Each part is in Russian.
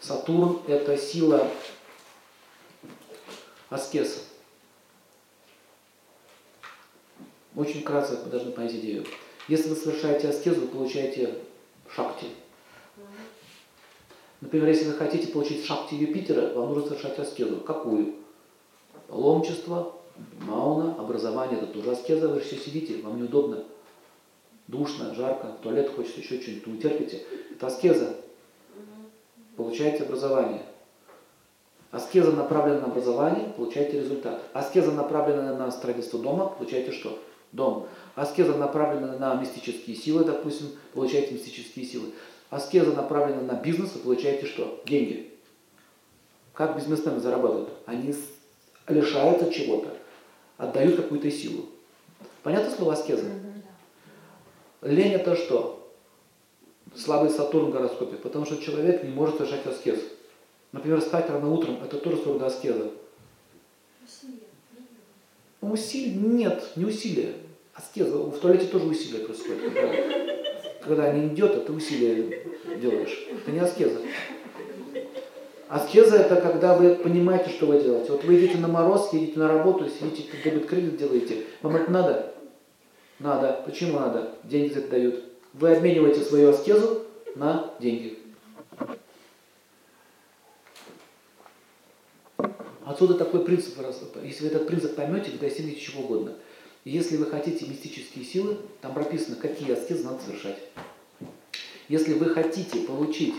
Сатурн – это сила аскеза. Очень вкратце вы должны понять идею. Если вы совершаете аскезу, вы получаете шакти. Например, если вы хотите получить шакти Юпитера, вам нужно совершать аскезу. Какую? Паломничество, мауна, образование, это тоже аскеза, вы все сидите, вам неудобно. Душно, жарко, туалет хочется еще что-нибудь, вы терпите. Это аскеза. Получаете образование. Аскеза направлена на образование, получаете результат. Аскеза направлена на строительство дома, получаете что? Дом. Аскеза направлена на мистические силы, допустим, получаете мистические силы. Аскеза направлена на бизнес, вы получаете что? Деньги. Как бизнесмены зарабатывают? Они лишаются чего-то, отдают какую-то силу. Понятно слово аскеза? Лень это что? Слабый Сатурн в гороскопе, потому что человек не может совершать аскез. Например, спать рано утром, это тоже своего аскеза. Усилие? Нет, не усилие. Аскеза. В туалете тоже усилие происходит. Когда, когда не идет, это усилие делаешь. Это не аскеза. Аскеза это когда вы понимаете, что вы делаете. Вот вы идете на мороз, едете на работу, сидите, дебет кредит делаете. Вам это надо? Надо. Почему надо? Деньги за это дают. Вы обмениваете свою аскезу на деньги. Отсюда такой принцип, если вы этот принцип поймете, вы достигнете чего угодно. Если вы хотите мистические силы, там прописано, какие аскезы надо совершать. Если вы хотите получить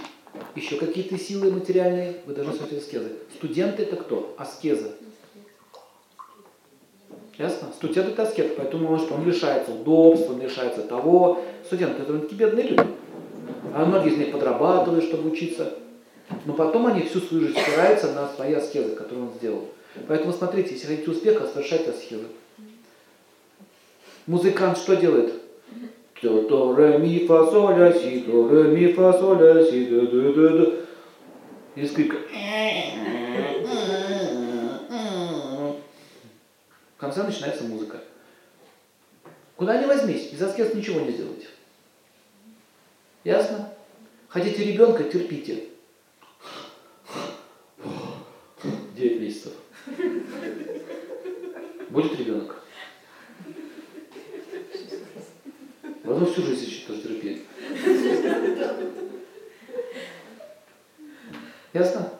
еще какие-то силы материальные, вы должны совершать аскезы. Студенты это кто? Аскезы. Ясно? Студент это аскет, поэтому он, он лишается удобства, он лишается того. Студенты это такие бедные люди. А многие из них подрабатывают, чтобы учиться. Но потом они всю свою жизнь спираются на свои аскезы, которые он сделал. Поэтому смотрите, если хотите успеха, совершайте аскезы. Музыкант что делает? То, ре, ми, фа, соль, ля, си, до, ре, ми, фа, соль, ля, си, до, до, до, до. И скрипка. В конце начинается музыка. Куда ни возьмись, из аскез ничего не сделаете. Ясно? Хотите ребенка, терпите. 9 месяцев. Будет ребенок. Возможно, всю жизнь еще тоже терпеть. Ясно?